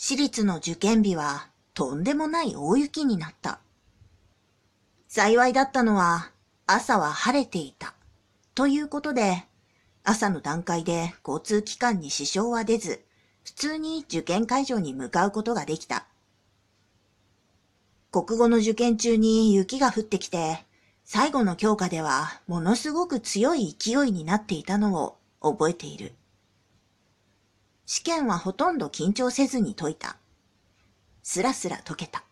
私立の受験日はとんでもない大雪になった。幸いだったのは朝は晴れていた。ということで、朝の段階で交通機関に支障は出ず、普通に受験会場に向かうことができた。国語の受験中に雪が降ってきて、最後の教科ではものすごく強い勢いになっていたのを覚えている。試験はほとんど緊張せずに解いた。すらすら解けた。